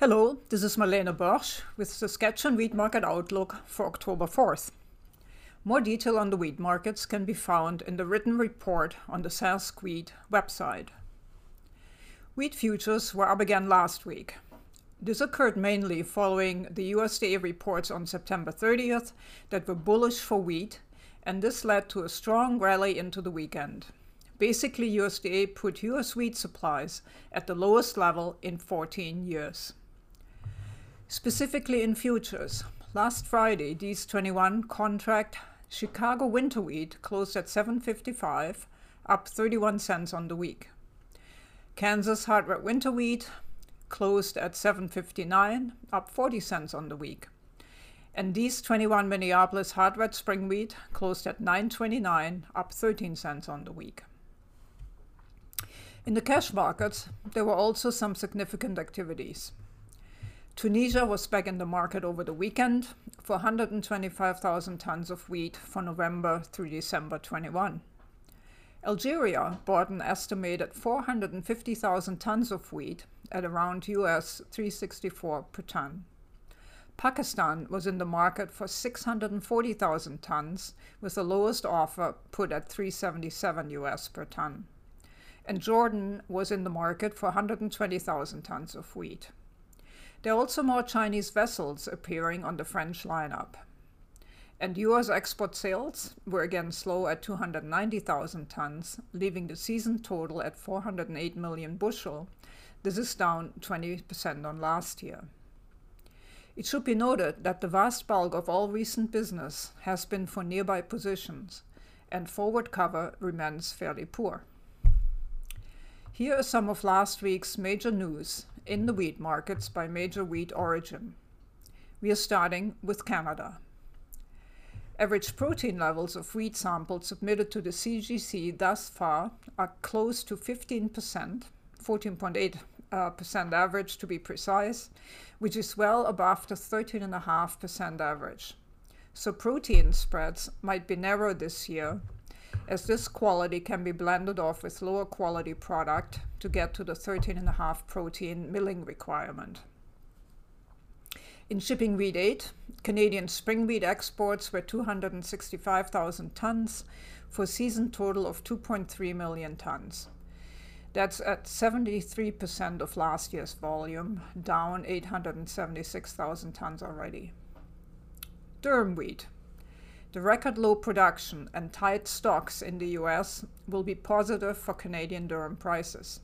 Hello, this is Marlene Borsch with Saskatchewan Wheat Market Outlook for October 4th. More detail on the wheat markets can be found in the written report on the Sask Wheat website. Wheat futures were up again last week. This occurred mainly following the USDA reports on September 30th that were bullish for wheat, and this led to a strong rally into the weekend. Basically, USDA put US wheat supplies at the lowest level in 14 years. Specifically in futures, last Friday, Dec 21 contract Chicago winter wheat closed at 7.55, up 31 cents on the week. Kansas hard red winter wheat closed at 7.59, up 40 cents on the week. And Dec 21 Minneapolis hard red spring wheat closed at 9.29, up 13 cents on the week. In the cash markets, there were also some significant activities. Tunisia was back in the market over the weekend for 125,000 tons of wheat for November through December 21. Algeria bought an estimated 450,000 tons of wheat at around US 364 per ton. Pakistan was in the market for 640,000 tons with the lowest offer put at 377 US per ton. And Jordan was in the market for 120,000 tons of wheat. There are also more Chinese vessels appearing on the French lineup. And US export sales were again slow at 290,000 tons, leaving the season total at 408 million bushel. This is down 20% on last year. It should be noted that the vast bulk of all recent business has been for nearby positions, and forward cover remains fairly poor. Here are some of last week's major news in the wheat markets by major wheat origin. We are starting with Canada. Average protein levels of wheat samples submitted to the CGC thus far are close to 15%, 14.8 uh, percent average to be precise, which is well above the 13.5% average. So protein spreads might be narrow this year, as this quality can be blended off with lower quality product to get to the 13.5 protein milling requirement. In shipping wheat 8, Canadian spring wheat exports were 265,000 tons for a season total of 2.3 million tons. That's at 73% of last year's volume, down 876,000 tons already. Durum wheat. The record low production and tight stocks in the US will be positive for Canadian durum prices.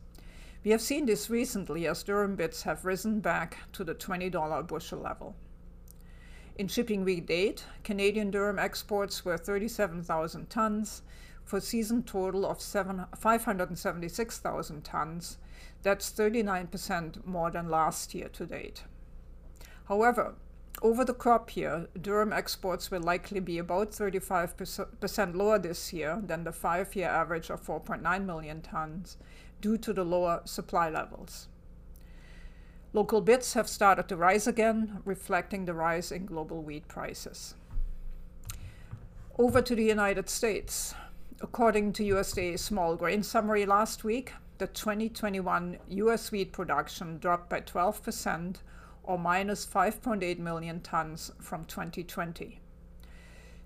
We have seen this recently as durum bits have risen back to the $20 bushel level. In shipping week 8, Canadian durum exports were 37,000 tons for a season total of 576,000 tons. That's 39% more than last year to date. However, over the crop year, durum exports will likely be about 35% lower this year than the five year average of 4.9 million tons due to the lower supply levels. Local bids have started to rise again, reflecting the rise in global wheat prices. Over to the United States. According to USDA's small grain summary last week, the 2021 US wheat production dropped by 12% or minus 5.8 million tons from 2020.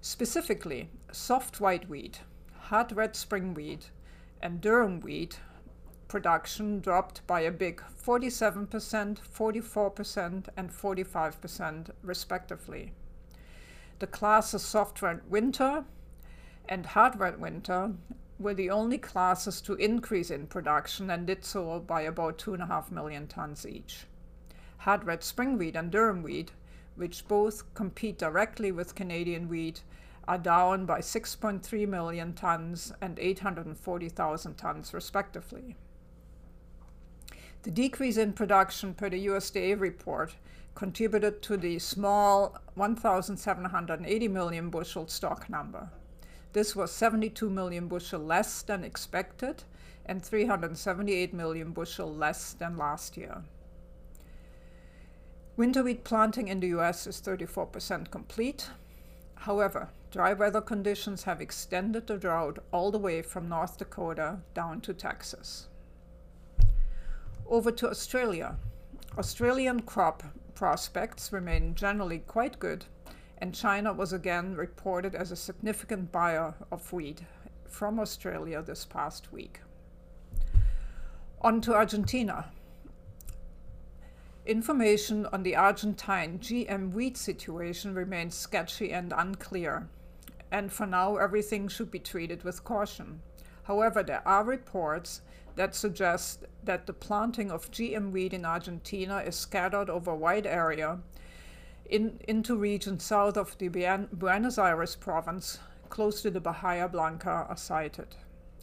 Specifically, soft white wheat, hard red spring wheat, and durum wheat production dropped by a big 47%, 44%, and 45% respectively. The classes soft red winter and hard red winter were the only classes to increase in production and did so by about 2.5 million tons each hard red spring wheat and durum wheat, which both compete directly with Canadian wheat, are down by 6.3 million tons and 840,000 tons, respectively. The decrease in production per the USDA report contributed to the small 1,780 million bushel stock number. This was 72 million bushel less than expected and 378 million bushel less than last year. Winter wheat planting in the US is 34% complete. However, dry weather conditions have extended the drought all the way from North Dakota down to Texas. Over to Australia. Australian crop prospects remain generally quite good, and China was again reported as a significant buyer of wheat from Australia this past week. On to Argentina. Information on the Argentine GM wheat situation remains sketchy and unclear, and for now everything should be treated with caution. However, there are reports that suggest that the planting of GM wheat in Argentina is scattered over a wide area in, into regions south of the Buenos Aires province, close to the Bahia Blanca, are cited.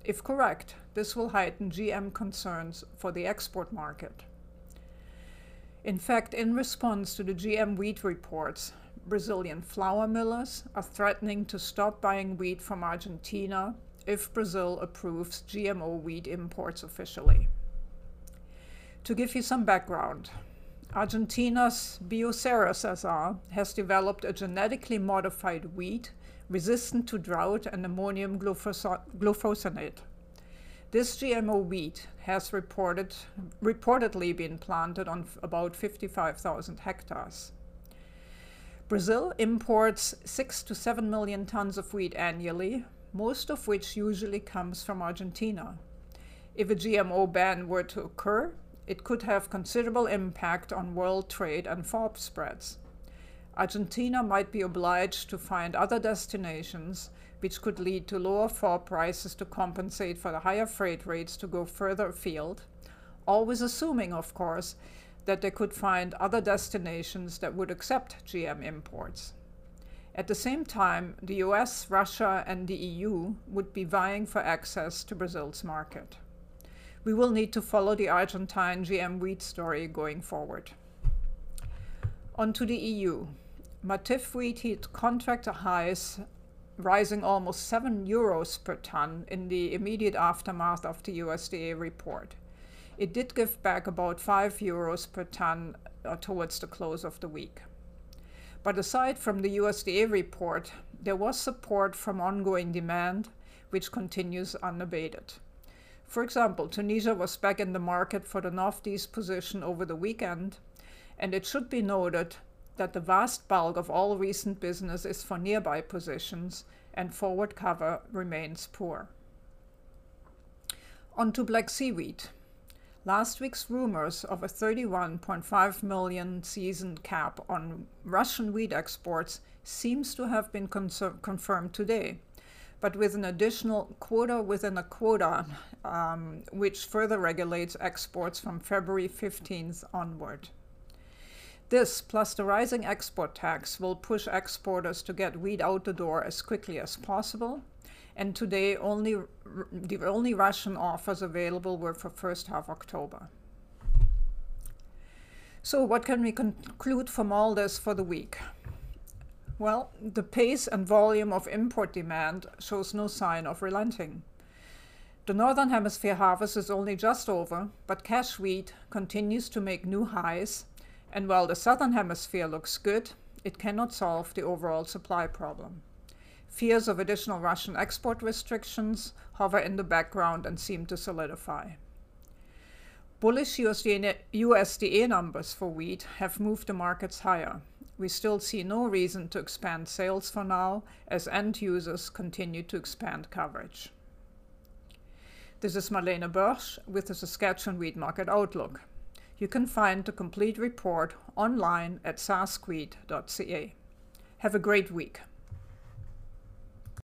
If correct, this will heighten GM concerns for the export market. In fact, in response to the GM wheat reports, Brazilian flour millers are threatening to stop buying wheat from Argentina if Brazil approves GMO wheat imports officially. To give you some background, Argentina's Bioceres SR has developed a genetically modified wheat resistant to drought and ammonium glufosinate. This GMO wheat has reported, reportedly been planted on about 55,000 hectares. Brazil imports 6 to 7 million tons of wheat annually, most of which usually comes from Argentina. If a GMO ban were to occur, it could have considerable impact on world trade and FOB spreads. Argentina might be obliged to find other destinations, which could lead to lower FOB prices to compensate for the higher freight rates to go further afield, always assuming, of course, that they could find other destinations that would accept GM imports. At the same time, the US, Russia, and the EU would be vying for access to Brazil's market. We will need to follow the Argentine GM wheat story going forward. On to the EU. Matif wheat hit contractor highs rising almost 7 euros per ton in the immediate aftermath of the USDA report. It did give back about 5 euros per ton uh, towards the close of the week. But aside from the USDA report, there was support from ongoing demand, which continues unabated. For example, Tunisia was back in the market for the Northeast position over the weekend, and it should be noted that the vast bulk of all recent business is for nearby positions and forward cover remains poor. On to Black Sea wheat. Last week's rumors of a 31.5 million season cap on Russian wheat exports seems to have been confirmed today, but with an additional quota within a quota, um, which further regulates exports from February 15th onward. This, plus the rising export tax, will push exporters to get wheat out the door as quickly as possible and today only the only Russian offers available were for first half October. So what can we conclude from all this for the week? Well, the pace and volume of import demand shows no sign of relenting. The Northern Hemisphere harvest is only just over, but cash wheat continues to make new highs, and while the Southern Hemisphere looks good, it cannot solve the overall supply problem. Fears of additional Russian export restrictions hover in the background and seem to solidify. Bullish USDA, numbers for wheat have moved the markets higher. We still see no reason to expand sales for now as end users continue to expand coverage. This is Marlene Börsch with the Saskatchewan Wheat Market Outlook. You can find the complete report online at saskwheat.ca. Have a great week.